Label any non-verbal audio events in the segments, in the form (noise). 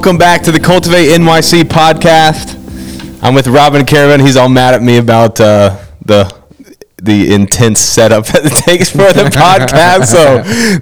Welcome back to the Cultivate NYC podcast. I'm with Robin Caravan. He's all mad at me about uh, the the intense setup (laughs) that it takes for the podcast. So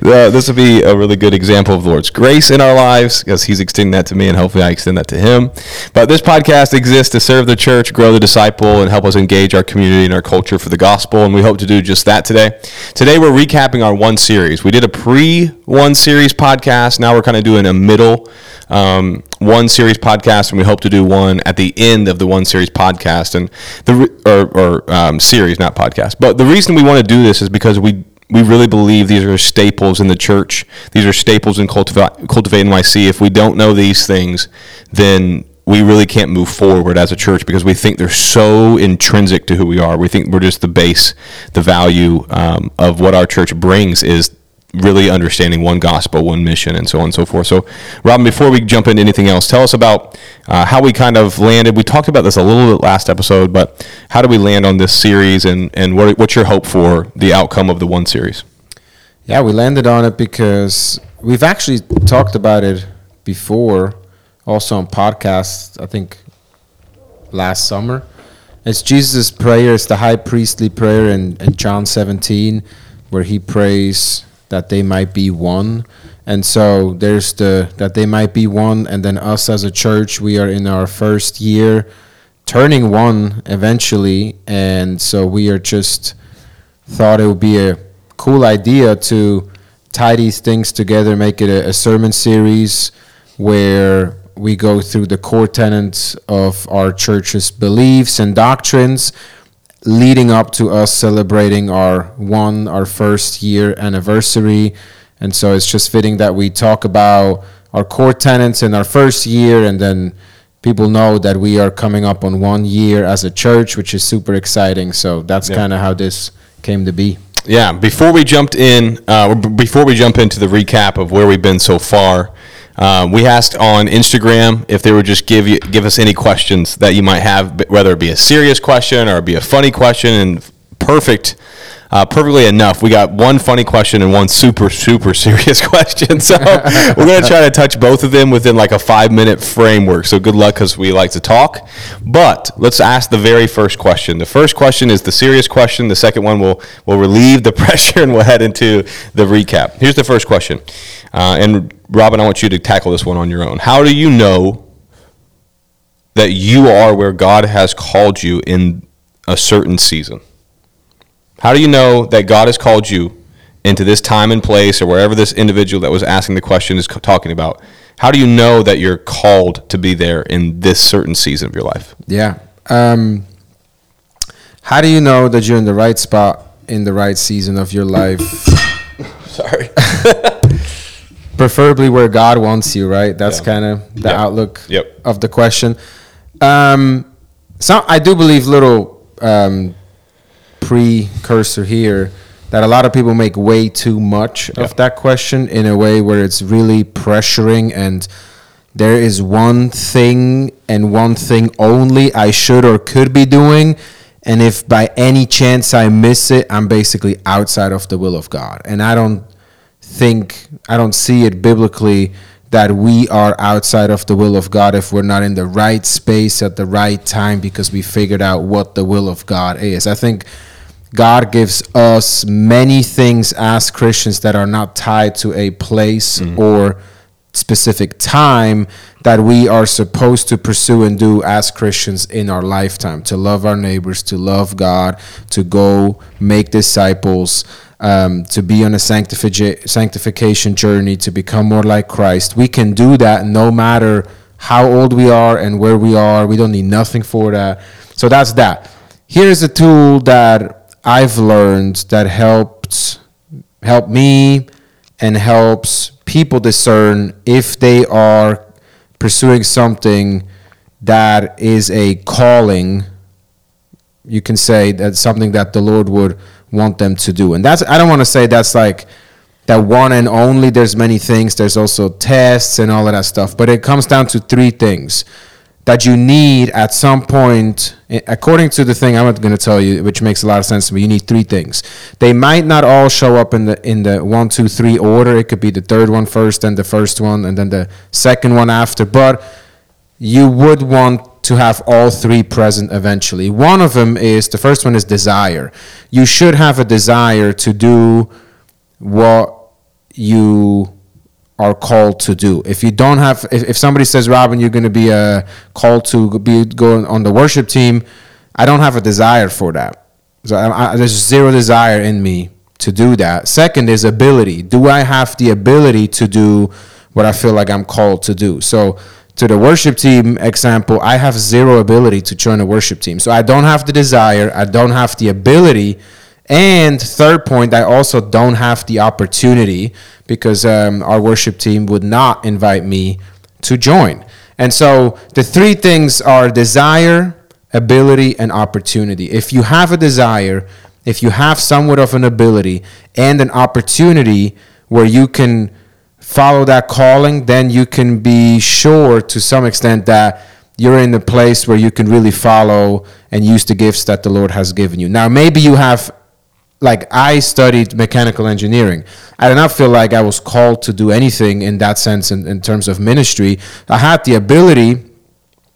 uh, this will be a really good example of the Lord's grace in our lives because He's extending that to me, and hopefully I extend that to Him. But this podcast exists to serve the church, grow the disciple, and help us engage our community and our culture for the gospel. And we hope to do just that today. Today we're recapping our one series. We did a pre one series podcast. Now we're kind of doing a middle um, one series podcast, and we hope to do one at the end of the one series podcast and the or, or um, series, not podcast. But the reason we want to do this is because we we really believe these are staples in the church. These are staples in Cultivate, Cultivate NYC. If we don't know these things, then we really can't move forward as a church because we think they're so intrinsic to who we are. We think we're just the base, the value um, of what our church brings is really understanding one gospel, one mission, and so on and so forth. So, Robin, before we jump into anything else, tell us about uh, how we kind of landed. We talked about this a little bit last episode, but how do we land on this series, and and what, what's your hope for the outcome of the one series? Yeah, we landed on it because we've actually talked about it before, also on podcasts. I think last summer. It's Jesus' prayer. It's the high priestly prayer in, in John 17, where he prays that they might be one. And so there's the that they might be one, and then us as a church, we are in our first year, turning one eventually, and so we are just thought it would be a cool idea to tie these things together, make it a, a sermon series where we go through the core tenets of our church's beliefs and doctrines leading up to us celebrating our one, our first year anniversary. And so it's just fitting that we talk about our core tenants in our first year and then people know that we are coming up on one year as a church, which is super exciting. So that's yeah. kind of how this came to be. Yeah. Before we jumped in, uh, before we jump into the recap of where we've been so far, um, we asked on Instagram if they would just give you give us any questions that you might have, whether it be a serious question or it be a funny question, and perfect. Uh, perfectly enough, we got one funny question and one super, super (laughs) serious question. So we're going to try to touch both of them within like a five minute framework. So good luck because we like to talk. But let's ask the very first question. The first question is the serious question. The second one will, will relieve the (laughs) pressure and we'll head into the recap. Here's the first question. Uh, and Robin, I want you to tackle this one on your own. How do you know that you are where God has called you in a certain season? How do you know that God has called you into this time and place or wherever this individual that was asking the question is talking about? How do you know that you're called to be there in this certain season of your life? Yeah. Um, how do you know that you're in the right spot in the right season of your life? (laughs) Sorry. (laughs) preferably where God wants you, right? That's yeah. kind of the yep. outlook yep. of the question. Um, so I do believe little um, precursor here that a lot of people make way too much of that question in a way where it's really pressuring and there is one thing and one thing only I should or could be doing. And if by any chance I miss it, I'm basically outside of the will of God. And I don't think I don't see it biblically that we are outside of the will of God if we're not in the right space at the right time because we figured out what the will of God is. I think God gives us many things as Christians that are not tied to a place mm-hmm. or specific time that we are supposed to pursue and do as Christians in our lifetime to love our neighbors, to love God, to go make disciples um, to be on a sanctific- sanctification journey to become more like Christ. We can do that no matter how old we are and where we are. We don't need nothing for that. So that's that. Here's a tool that I've learned that helps help me and helps people discern if they are pursuing something that is a calling. You can say that's something that the Lord would want them to do. And that's I don't want to say that's like that one and only. There's many things. There's also tests and all of that stuff. But it comes down to three things that you need at some point, eh, according to the thing I'm going to tell you, which makes a lot of sense to me. You need three things. They might not all show up in the in the one, two, three order. It could be the third one first, then the first one, and then the second one after. But you would want to have all three present eventually. One of them is the first one is desire. You should have a desire to do what you are called to do. If you don't have, if, if somebody says, Robin, you're going to be uh, called to be going on the worship team, I don't have a desire for that. So I, I, there's zero desire in me to do that. Second is ability. Do I have the ability to do what I feel like I'm called to do? So to the worship team example, I have zero ability to join a worship team. So I don't have the desire, I don't have the ability. And third point, I also don't have the opportunity because um, our worship team would not invite me to join. And so the three things are desire, ability, and opportunity. If you have a desire, if you have somewhat of an ability and an opportunity where you can follow that calling, then you can be sure to some extent that you're in a place where you can really follow and use the gifts that the Lord has given you. Now, maybe you have, like, I studied mechanical engineering. I did not feel like I was called to do anything in that sense in, in terms of ministry. I had the ability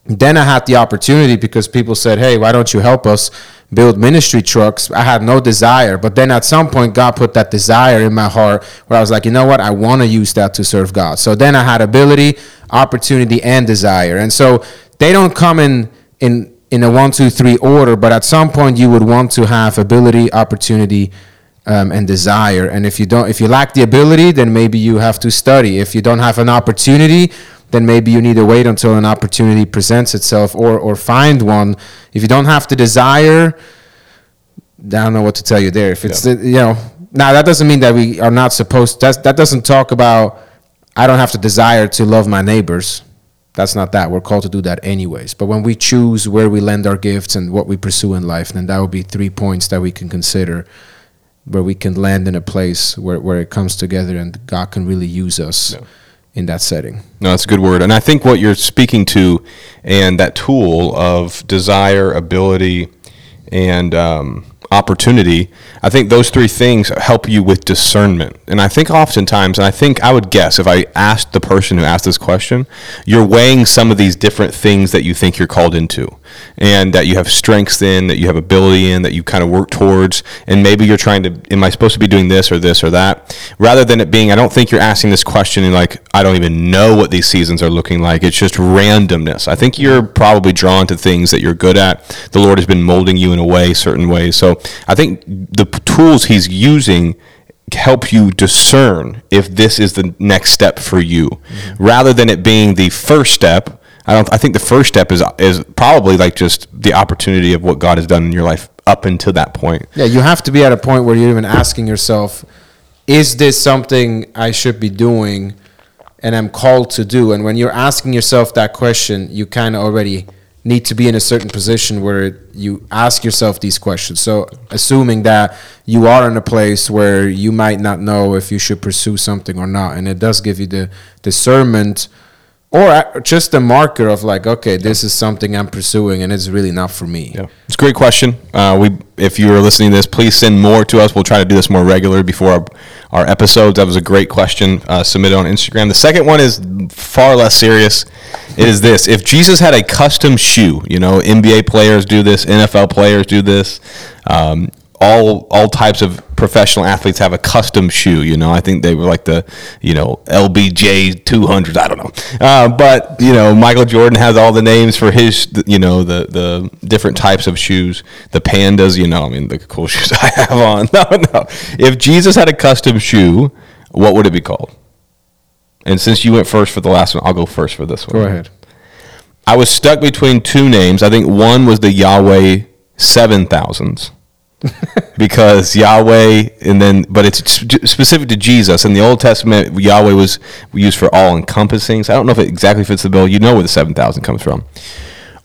then I had the opportunity because people said, "Hey, why don't you help us build ministry trucks?" I had no desire, but then at some point, God put that desire in my heart where I was like, "You know what? I want to use that to serve God." So then I had ability, opportunity, and desire, and so they don't come in in in a one, two, three order. But at some point, you would want to have ability, opportunity, um, and desire. And if you don't, if you lack the ability, then maybe you have to study. If you don't have an opportunity, then maybe you need to wait until an opportunity presents itself or or find one. If you don't have the desire, I don't know what to tell you there. If it's Yeah. the, you know now that doesn't mean that we are not supposed. That that doesn't talk about. I don't have the desire to love my neighbors. That's not that. We're called to do that anyways. But when we choose where we lend our gifts and what we pursue in life, then that would be three points that we can consider where we can land in a place where, where it comes together and God can really use us Yeah. In that setting. No, that's a good word. And I think what you're speaking to and that tool of desire, ability, and um, opportunity, I think those three things help you with discernment. And I think oftentimes, and I think I would guess if I asked the person who asked this question, you're weighing some of these different things that you think you're called into and that you have strengths in, that you have ability in, that you kind of work towards. And maybe you're trying to, am I supposed to be doing this or this or that? Rather than it being, I don't think you're asking this question and like, I don't even know what these seasons are looking like. It's just randomness. I think you're probably drawn to things that you're good at. The Lord has been molding you in a way, certain ways. So I think the tools He's using help you discern if this is the next step for you, mm-hmm. rather than it being the first step. I don't. I think the first step is is probably like just the opportunity of what God has done in your life up until that point. Yeah, you have to be at a point where you're even asking yourself, is this something I should be doing and I'm called to do? And when you're asking yourself that question, you kind of already need to be in a certain position where you ask yourself these questions. So, assuming that you are in a place where you might not know if you should pursue something or not, and it does give you the discernment or just a marker of like, okay, this is something I'm pursuing and it's really not for me. Yeah, it's a great question. Uh, we, if you are listening to this, please send more to us. We'll try to do this more regular before our, our episodes. That was a great question uh, submitted on Instagram. The second one is far less serious. It is this: If Jesus had a custom shoe, you know, NBA players do this, NFL players do this. Um, all all types of professional athletes have a custom shoe. You know, I think they were like the you know LBJ 200s. I don't know, uh, but you know Michael Jordan has all the names for his you know the the different types of shoes. The pandas, you know, I mean the cool (laughs) shoes I have on. (laughs) No, no. If Jesus had a custom shoe, what would it be called? And since you went first for the last one, I'll go first for this one. Go ahead. I was stuck between two names. I think one was the Yahweh seven thousands (laughs) because Yahweh, and then but it's specific to Jesus. In the Old Testament, Yahweh was used for all encompassing. So I don't know if it exactly fits the bill. You know where the seven thousand comes from.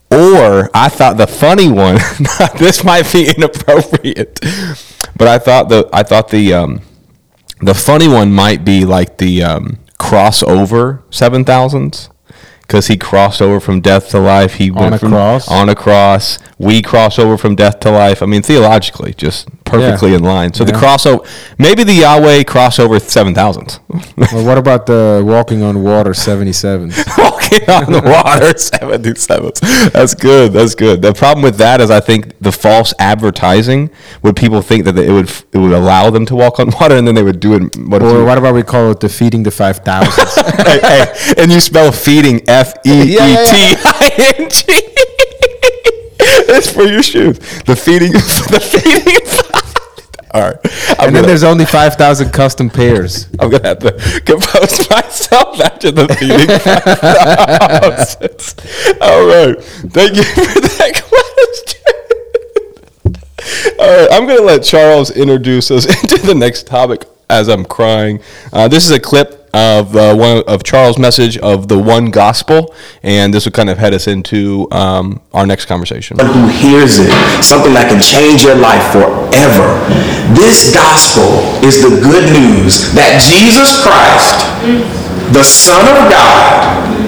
Or I thought the funny one. (laughs) this might be inappropriate, but I thought the I thought the um, the funny one might be like the um, crossover seven thousands because he crossed over from death to life. He went a from, cross. on a cross. We cross over from death to life. I mean, theologically, just perfectly Yeah. in line. So the crossover, maybe the Yahweh crossover seven thousands. Well, what about the walking on water 77? (laughs) Walking on the water, seventy sevens. That's good. That's good. The problem with that is, I think the false advertising would people think that it would it would allow them to walk on (laughs) water, and then they would do it. What Or what about we call it defeating the 5,000? (laughs) hey, hey, and you spell feeding F E E Yeah, T I N G. That's for your shoes. The feeding, (laughs) the feeding. All right, I'm and then gonna, there's only 5,000 custom pairs. I'm gonna have to compose (laughs) myself after the feeding. All right, thank you for that (laughs) question. All right, I'm going to let Charles introduce us into the next topic as I'm crying. Uh, this is a clip of uh, one of Charles' message of the one gospel, and this will kind of head us into um, our next conversation. who hears it, something that can change your life forever. This gospel is the good news that Jesus Christ, the Son of God,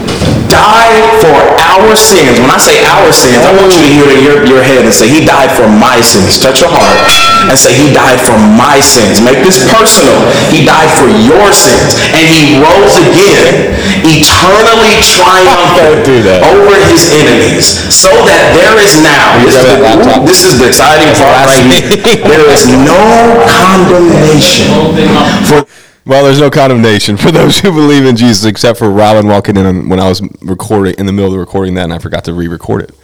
died for our sins. When I say our sins, I want you to hear in your, your head and say, He died for my sins. Touch your heart and say, He died for my sins. Make this personal. He died for your sins. And He rose again, eternally triumphant Don't do that. over His enemies. So that there is now, this is, the, laptop. this is the exciting part right here. There is no condemnation for Well, there's no condemnation for those who believe in Jesus, except for Robin walking in when I was recording in the middle of recording that, and I forgot to re-record it.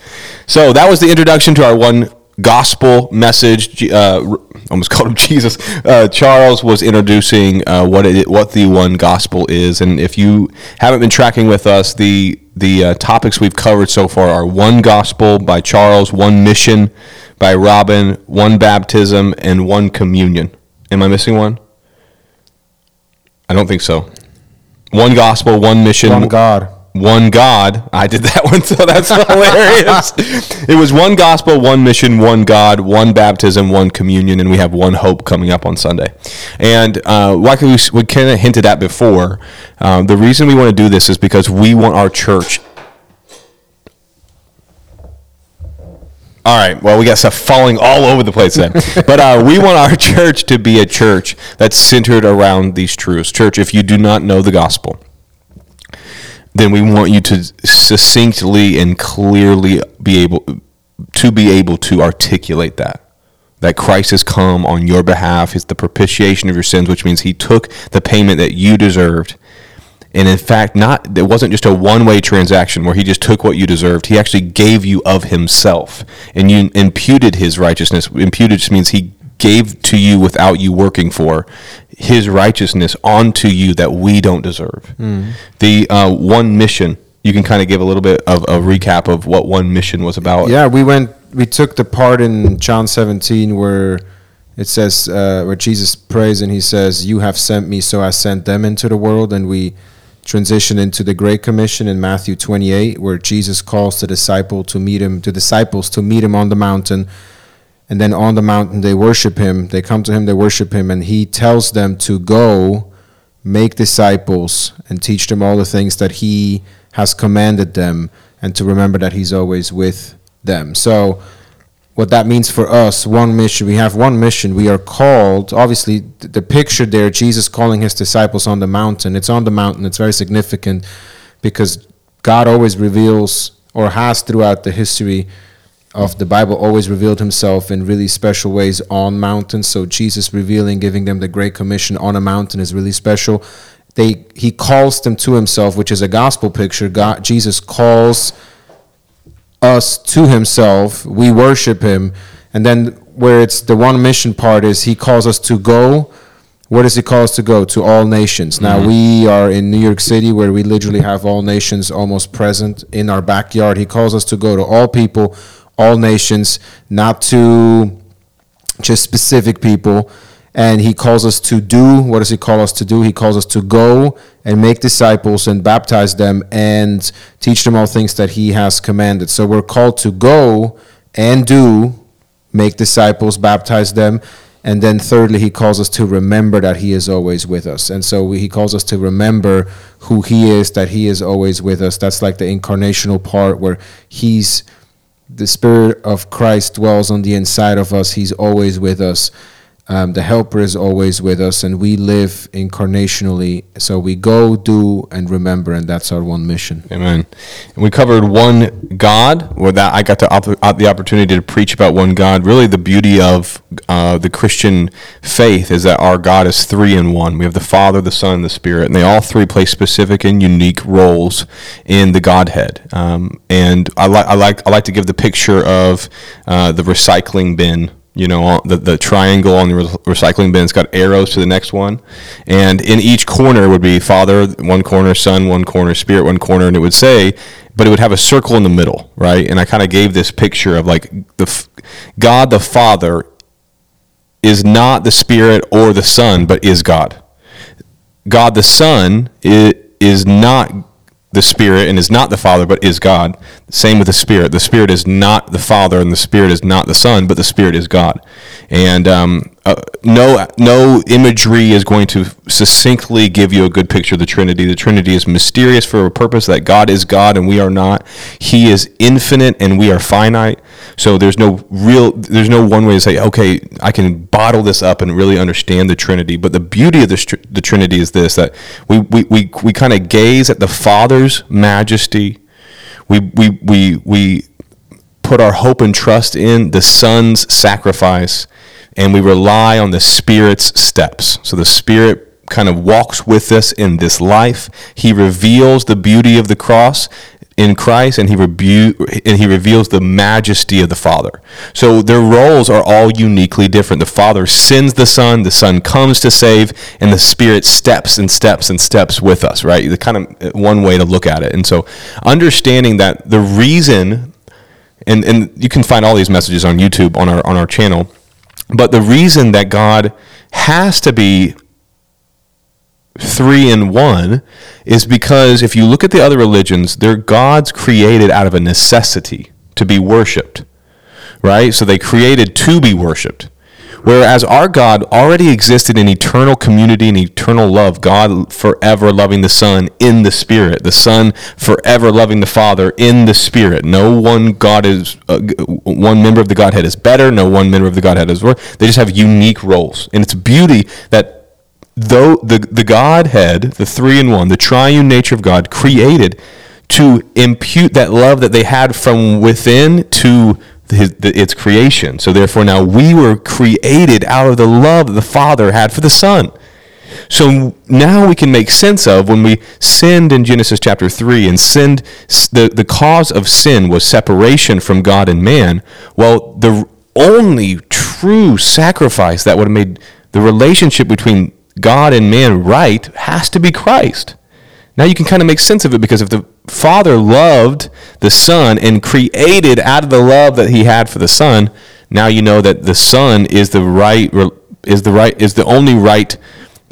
So that was the introduction to our one gospel message. Uh, almost (laughs) called him Jesus. Uh, Charles was introducing uh, what it, what the one gospel is, and if you haven't been tracking with us, the the uh, topics we've covered so far are one gospel by Charles, one mission by Robin, one baptism, and one communion. Am I missing one? I don't think so. One gospel, one mission, One God. one God. I did that (laughs) one, so that's hilarious. (laughs) It was one gospel, one mission, one God, one baptism, one communion, and we have one hope coming up on Sunday. And uh, like we, we kind of hinted at before, um, the reason we want to do this is because we want our church. All right. Well, we got stuff falling all over the place then. (laughs) but uh, we want our church to be a church that's centered around these truths. Church, if you do not know the gospel, then we want you to succinctly and clearly be able to be able to articulate that that Christ has come on your behalf is the propitiation of your sins which means he took the payment that you deserved and in fact not it wasn't just a one-way transaction where he just took what you deserved he actually gave you of himself and you imputed his righteousness imputed just means he gave to you without you working for his righteousness onto you that we don't deserve the uh, one mission you can kind of give a little bit of a recap of what one mission was about Yeah, we went. We took the part in John 17 where it says uh, where Jesus prays and he says, "You have sent me, so I sent them into the world." And we transition into the Great Commission in Matthew 28, where Jesus calls the disciple to meet him, to disciples to meet him on the mountain. And then on the mountain they worship him. They come to him, they worship him, and he tells them to go make disciples and teach them all the things that he has commanded them and to remember that he's always with them. So what that means for us, one mission, we have one mission. We are called, obviously, th- the picture there, Jesus calling his disciples on the mountain. It's on the mountain. It's very significant because God always reveals, or has throughout the history of the Bible, always revealed himself in really special ways on mountains. So Jesus revealing, giving them the Great Commission on a mountain is really special. They, he calls them to himself, which is a gospel picture. God, Jesus calls us to himself we worship him. And then where it's the one mission part is he calls us to go. Where does he call us to go? To all nations. Now mm-hmm. we are in new york city where we literally have all nations almost present in our backyard. He calls us to go to all people all nations not to just specific people and he calls us to do what does he call us to do he calls us to go and make disciples and baptize them and teach them all things that he has commanded so we're called to go and do make disciples baptize them And then thirdly, he calls us to remember that he is always with us. And so he calls us to remember who he is, that he is always with us. That's like the incarnational part where he's the spirit of Christ dwells on the inside of us. He's always with us. Um, the helper is always with us, and we live incarnationally. So we go, do, and remember, and that's our one mission. Amen. And we covered one God. Where that I got to op- the opportunity to preach about one God. Really, the beauty of uh, the Christian faith is that our God is three in one. We have the Father, the Son, and the Spirit, and they all three play specific and unique roles in the Godhead. Um, and I like I like I like to give the picture of uh, the recycling bin you know the, the triangle on the recycling bin has got arrows to the next one. And in each corner would be father one corner son one corner spirit one corner. And it would say but it would have a circle in the middle right? And i kind of gave this picture of like the god the father is not the spirit or the son but is god. God the son is, is not the Spirit and is not the Father, but is God. Same with the Spirit. The Spirit is not the Father, and the Spirit is not the Son, but the Spirit is God. And um, uh, no, no imagery is going to succinctly give you a good picture of the Trinity. The Trinity is mysterious for a purpose that God is God and we are not. He is infinite and we are finite. So there's no real, there's no one way to say, okay, I can bottle this up and really understand the Trinity. But the beauty of the, the Trinity is this that we, we, we, we kind of gaze at the Father's majesty. We, we, we, we put our hope and trust in the Son's sacrifice, and we rely on the Spirit's steps. So the Spirit kind of walks with us in this life. He reveals the beauty of the cross in Christ and he rebu- and he reveals the majesty of the Father. So their roles are all uniquely different. The Father sends the Son, the Son comes to save, and the Spirit steps and steps and steps with us, right? The kind of one way to look at it. And so understanding that the reason and and you can find all these messages on YouTube on our on our channel, but the reason that God has to be three in one is because if you look at the other religions, they're gods created out of a necessity to be worshipped, right? So they created to be worshipped. Whereas our God already existed in eternal community and eternal love, God forever loving the Son in the Spirit, the Son forever loving the Father in the Spirit. No one God is, uh, one member of the Godhead is better, no one member of the Godhead is worse. They just have unique roles. And it's beauty that though the, the Godhead, the three in one, the triune nature of God, created to impute that love that they had from within to his, the, its creation. So therefore, now we were created out of the love the Father had for the Son. So now we can make sense of when we sinned in Genesis chapter 3 and sinned, the, the cause of sin was separation from God and man. Well, the only true sacrifice that would have made the relationship between God and man right has to be Christ. Now you can kind of make sense of it because if the Father loved the Son and created out of the love that he had for the Son, now you know that the Son is the right is the right is the only right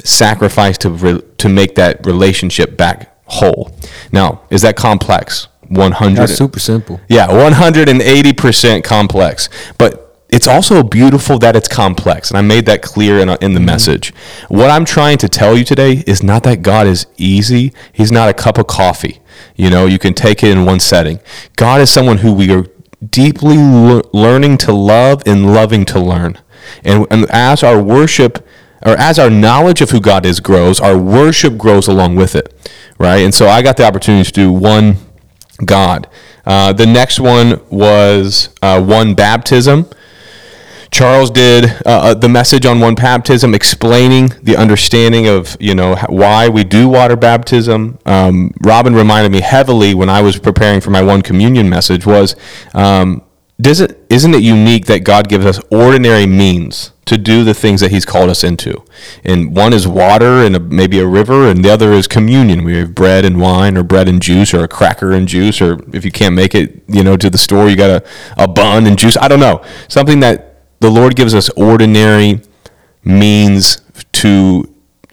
sacrifice to to make that relationship back whole. Now, is that complex? 100 That's super simple. Yeah, 180% complex. But it's also beautiful that it's complex and i made that clear in, in the mm-hmm. message. What i'm trying to tell you today is not that god is easy. He's not a cup of coffee. You know you can take it in one setting. God is someone who we are deeply le- learning to love and loving to learn. And, and as our worship or as our knowledge of who god is grows our worship grows along with it right? And so i got the opportunity to do one god. Uh, the next one was uh, one baptism Charles did uh, uh, the message on one baptism, explaining the understanding of you know why we do water baptism. Um, Robin reminded me heavily when I was preparing for my one communion message was, um, does it isn't it unique that God gives us ordinary means to do the things that He's called us into? And one is water and a, maybe a river, and the other is communion. We have bread and wine, or bread and juice, or a cracker and juice, or if you can't make it, you know, to the store, you got a, a bun and juice. I don't know something that the Lord gives us ordinary means to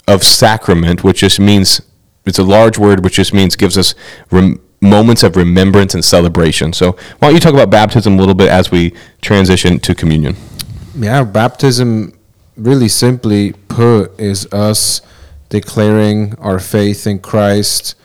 of sacrament, which just means it's a large word, which just means gives us rem, moments of remembrance and celebration. So, why don't you talk about baptism a little bit as we transition to communion? Yeah, baptism really simply put, is us declaring our faith in Christ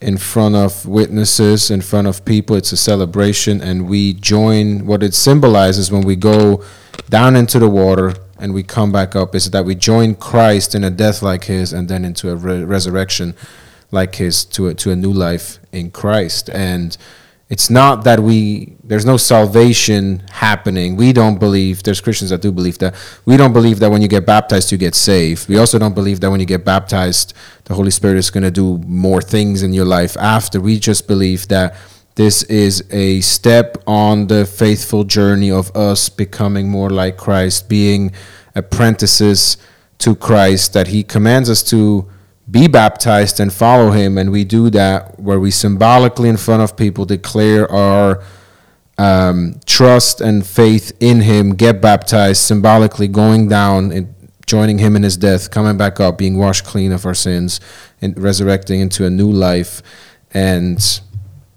in front of witnesses, in front of people. It's a celebration, and we join what it symbolizes when we go down into the water and we come back up is that we join Christ in a death like his and then into a re- resurrection like his to a, to a new life in Christ. And it's not that we there's no salvation happening. We don't believe there's Christians that do believe that. We don't believe that when you get baptized you get saved. We also don't believe that when you get baptized the Holy Spirit is going to do more things in your life after. We just believe that this is a step on the faithful journey of us becoming more like Christ, being apprentices to Christ that he commands us to be baptized and follow him. And we do that where we symbolically in front of people declare our um, trust and faith in him get baptized symbolically going down and joining him in his death coming back up being washed clean of our sins and resurrecting into a new life. And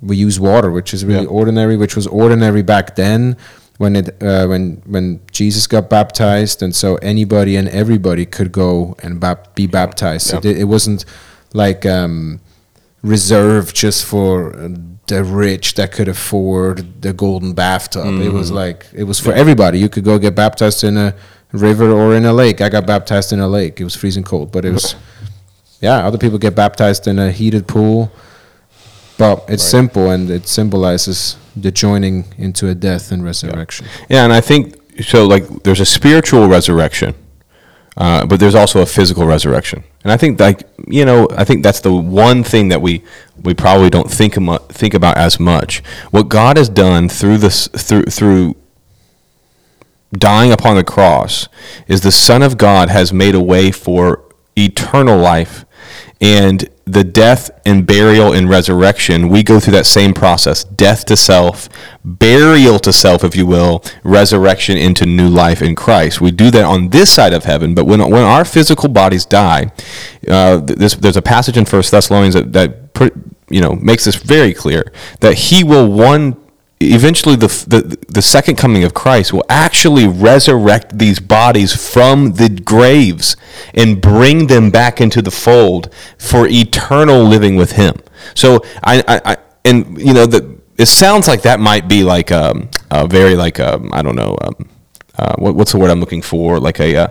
we use water which is really Yeah. ordinary which was ordinary back then when it uh, when when Jesus got baptized, and so anybody and everybody could go and bap- be baptized. Yeah. It, it wasn't like um, reserved just for the rich that could afford the golden bathtub. It Mm-hmm. was like it was for everybody. You could go get baptized in a river or in a lake. I got baptized in a lake. It was freezing cold, but it was (laughs) yeah. Other people get baptized in a heated pool. But it's simple and it symbolizes the joining into a death and resurrection. Yeah, and I think so. Like, there's a spiritual resurrection, uh, but there's also a physical resurrection. And I think, like, you know, I think that's the one thing that we we probably don't think amo- think about as much. What God has done through this through through dying upon the cross is the Son of God has made a way for eternal life. And the death and burial and resurrection, we go through that same process death to self, burial to self, if you will, resurrection into new life in Christ. We do that on this side of heaven, but when, when our physical bodies die, uh, this, there's a passage in First Thessalonians that, that you know, makes this very clear that He will one eventually the, the the second coming of Christ will actually resurrect these bodies from the graves and bring them back into the fold for eternal living with him so i i, I and you know that it sounds like that might be like um, a very like um, i don't know um, uh, what, what's the word i'm looking for like a uh,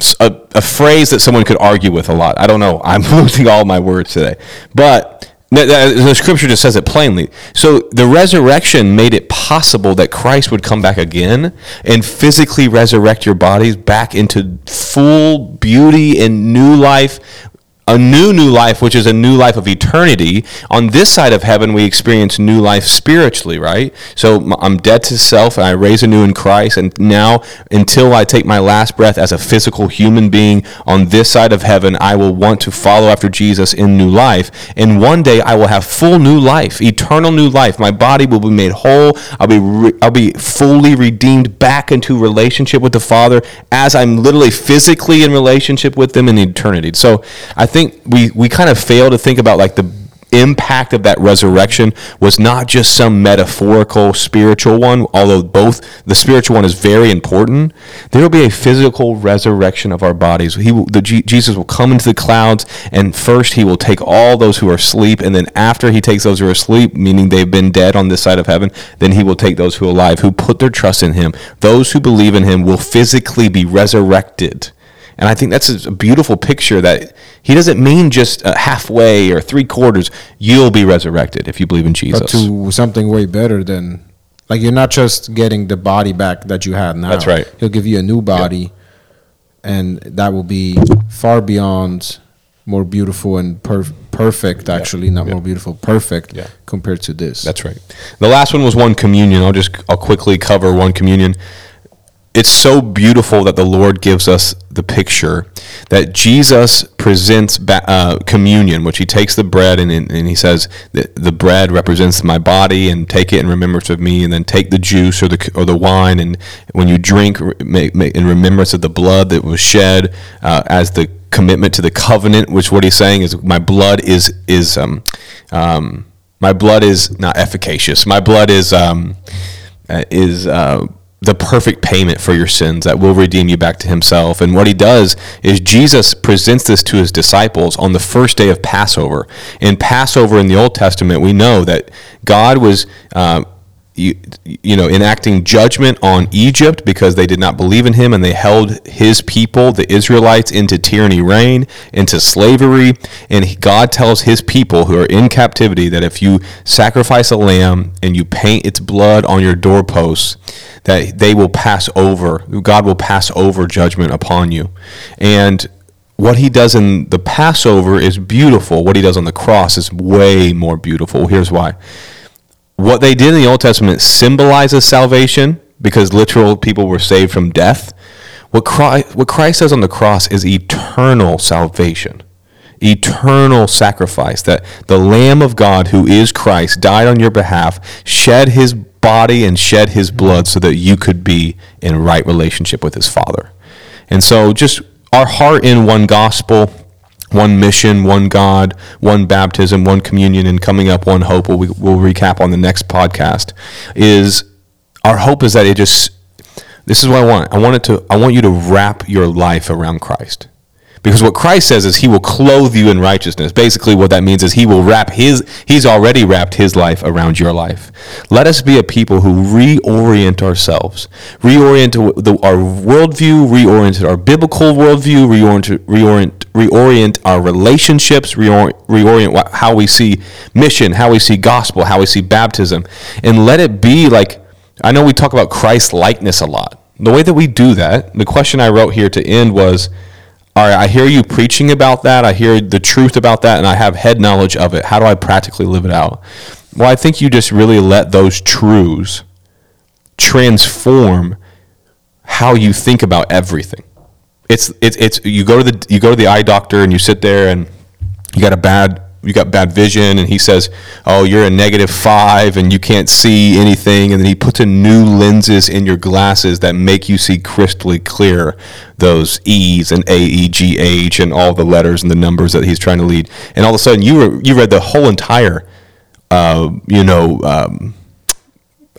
s- a, a phrase that someone could argue with a lot. I don't know. I'm (laughs) losing all my words today. But Uh, the scripture just says it plainly. So the resurrection made it possible that Christ would come back again and physically resurrect your bodies back into full beauty and new life a new new life which is a new life of eternity. On this side of heaven we experience new life spiritually right? So I'm dead to self and i raise anew in christ and now until i take my last breath as a physical human being on this side of heaven i will want to follow after jesus in new life. And one day i will have full new life eternal new life. My body will be made whole. I'll be re- i'll be fully redeemed back into relationship with the father as i'm literally physically in relationship with them in eternity. So i think we we kind of fail to think about like the impact of that resurrection was not just some metaphorical spiritual one although both the spiritual one is very important. There will be a physical resurrection of our bodies. He will, the jesus will come into the clouds and first he will take all those who are asleep and then after he takes those who are asleep meaning they've been dead on this side of heaven then he will take those who are alive who put their trust in him. Those who believe in him will physically be resurrected and I think that's a beautiful picture that he doesn't mean just uh, halfway or three quarters. You'll be resurrected if you believe in Jesus. But to something way better than like you're not just getting the body back that you had now. That's right. He'll give you a new body and that will be far beyond more beautiful and perf- perfect actually, not Yeah. more beautiful, perfect Yeah. compared to this. That's right. The last one was one communion. I'll just I'll quickly cover one communion. It's so beautiful that the Lord gives us the picture that Jesus presents ba- uh, communion, which he takes the bread and, and he says that the bread represents my body, and take it in remembrance of me, and then take the juice or the or the wine, and when you drink, make, make, in remembrance of the blood that was shed uh, as the commitment to the covenant. Which what he's saying is, my blood is is um, um, my blood is not efficacious. My blood is um, uh, is uh, the perfect payment for your sins that will redeem you back to himself. And what he does is Jesus presents this to his disciples on the first day of Passover. In Passover in the Old Testament, we know that God was. Uh, you, you know, enacting judgment on Egypt because they did not believe in him and they held his people, the Israelites, into tyranny reign, into slavery. And God tells his people who are in captivity that if you sacrifice a lamb and you paint its blood on your doorposts, that they will pass over, God will pass over judgment upon you. And what he does in the Passover is beautiful. What he does on the cross is way more beautiful. Here's why what they did in the Old Testament symbolizes salvation because literal people were saved from death. What Christ, what Christ says on the cross is eternal salvation, eternal sacrifice. That the Lamb of God, who is Christ, died on your behalf, shed his body and shed his blood so that you could be in right relationship with his Father. And so, just our heart in one gospel one mission, one God, one baptism, one communion, and coming up, one hope. We'll, we'll recap on the next podcast. Is our hope is that it just. This is what I want. I want it to. I want you to wrap your life around Christ. Because what Christ says is he will clothe you in righteousness. Basically, what that means is he will wrap his, he's already wrapped his life around your life. Let us be a people who reorient ourselves, reorient our worldview, reorient our biblical worldview, reorient, reorient, reorient our relationships, reorient, reorient how we see mission, how we see gospel, how we see baptism. And let it be like, I know we talk about Christ likeness a lot. The way that we do that, the question I wrote here to end was, all right, I hear you preaching about that. I hear the truth about that, and I have head knowledge of it. How do I practically live it out? Well, I think you just really let those truths transform how you think about everything. It's it's it's you go to the you go to the eye doctor and you sit there and you got a bad you got bad vision and he says oh you're a negative five and you can't see anything. And then he puts in new lenses in your glasses that make you see crystally clear those e's and a e g h and all the letters and the numbers that he's trying to lead. And all of a sudden you were, you read the whole entire uh, you know um,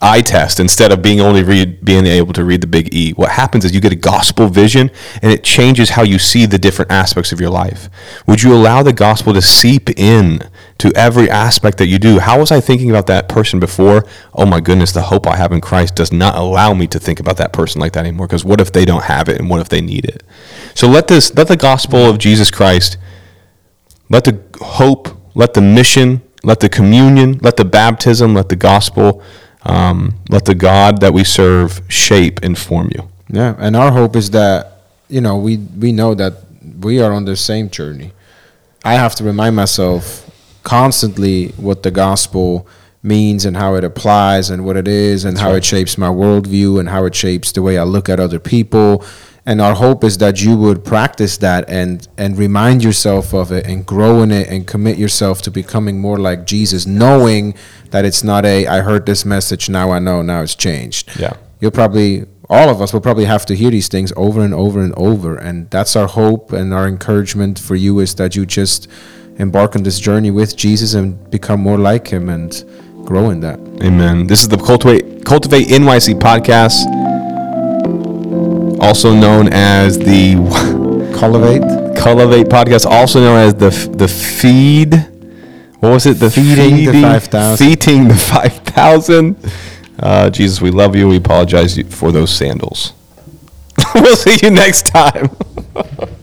eye test instead of being only read being able to read the big E. What happens is you get a gospel vision and it changes how you see the different aspects of your life. Would you allow the gospel to seep in to every aspect that you do? How was I thinking about that person before? Oh my goodness, the hope I have in Christ does not allow me to think about that person like that anymore because what if they don't have it and what if they need it? So let this let the gospel of Jesus Christ let the hope, let the mission, let the communion, let the baptism, let the gospel um, let the God that we serve shape and form you. Yeah, and our hope is that you know we we know that we are on the same journey. I have to remind myself constantly what the gospel means and how it applies and what it is and That's how right. it shapes my worldview and how it shapes the way I look at other people and our hope is that you would practice that and and remind yourself of it and grow in it and commit yourself to becoming more like Jesus knowing that it's not a I heard this message now I know now it's changed. Yeah. You'll probably all of us will probably have to hear these things over and over and over and that's our hope and our encouragement for you is that you just embark on this journey with Jesus and become more like him and grow in that. Amen. This is the Cultivate Cultivate NYC podcast also known as the Cultivate Cultivate podcast, also known as the the feed. What was it? The feeding feed, the five thousand. Feeding the five thousand. Uh, Jesus, we love you. We apologize for those sandals. (laughs) we'll see you next time. (laughs)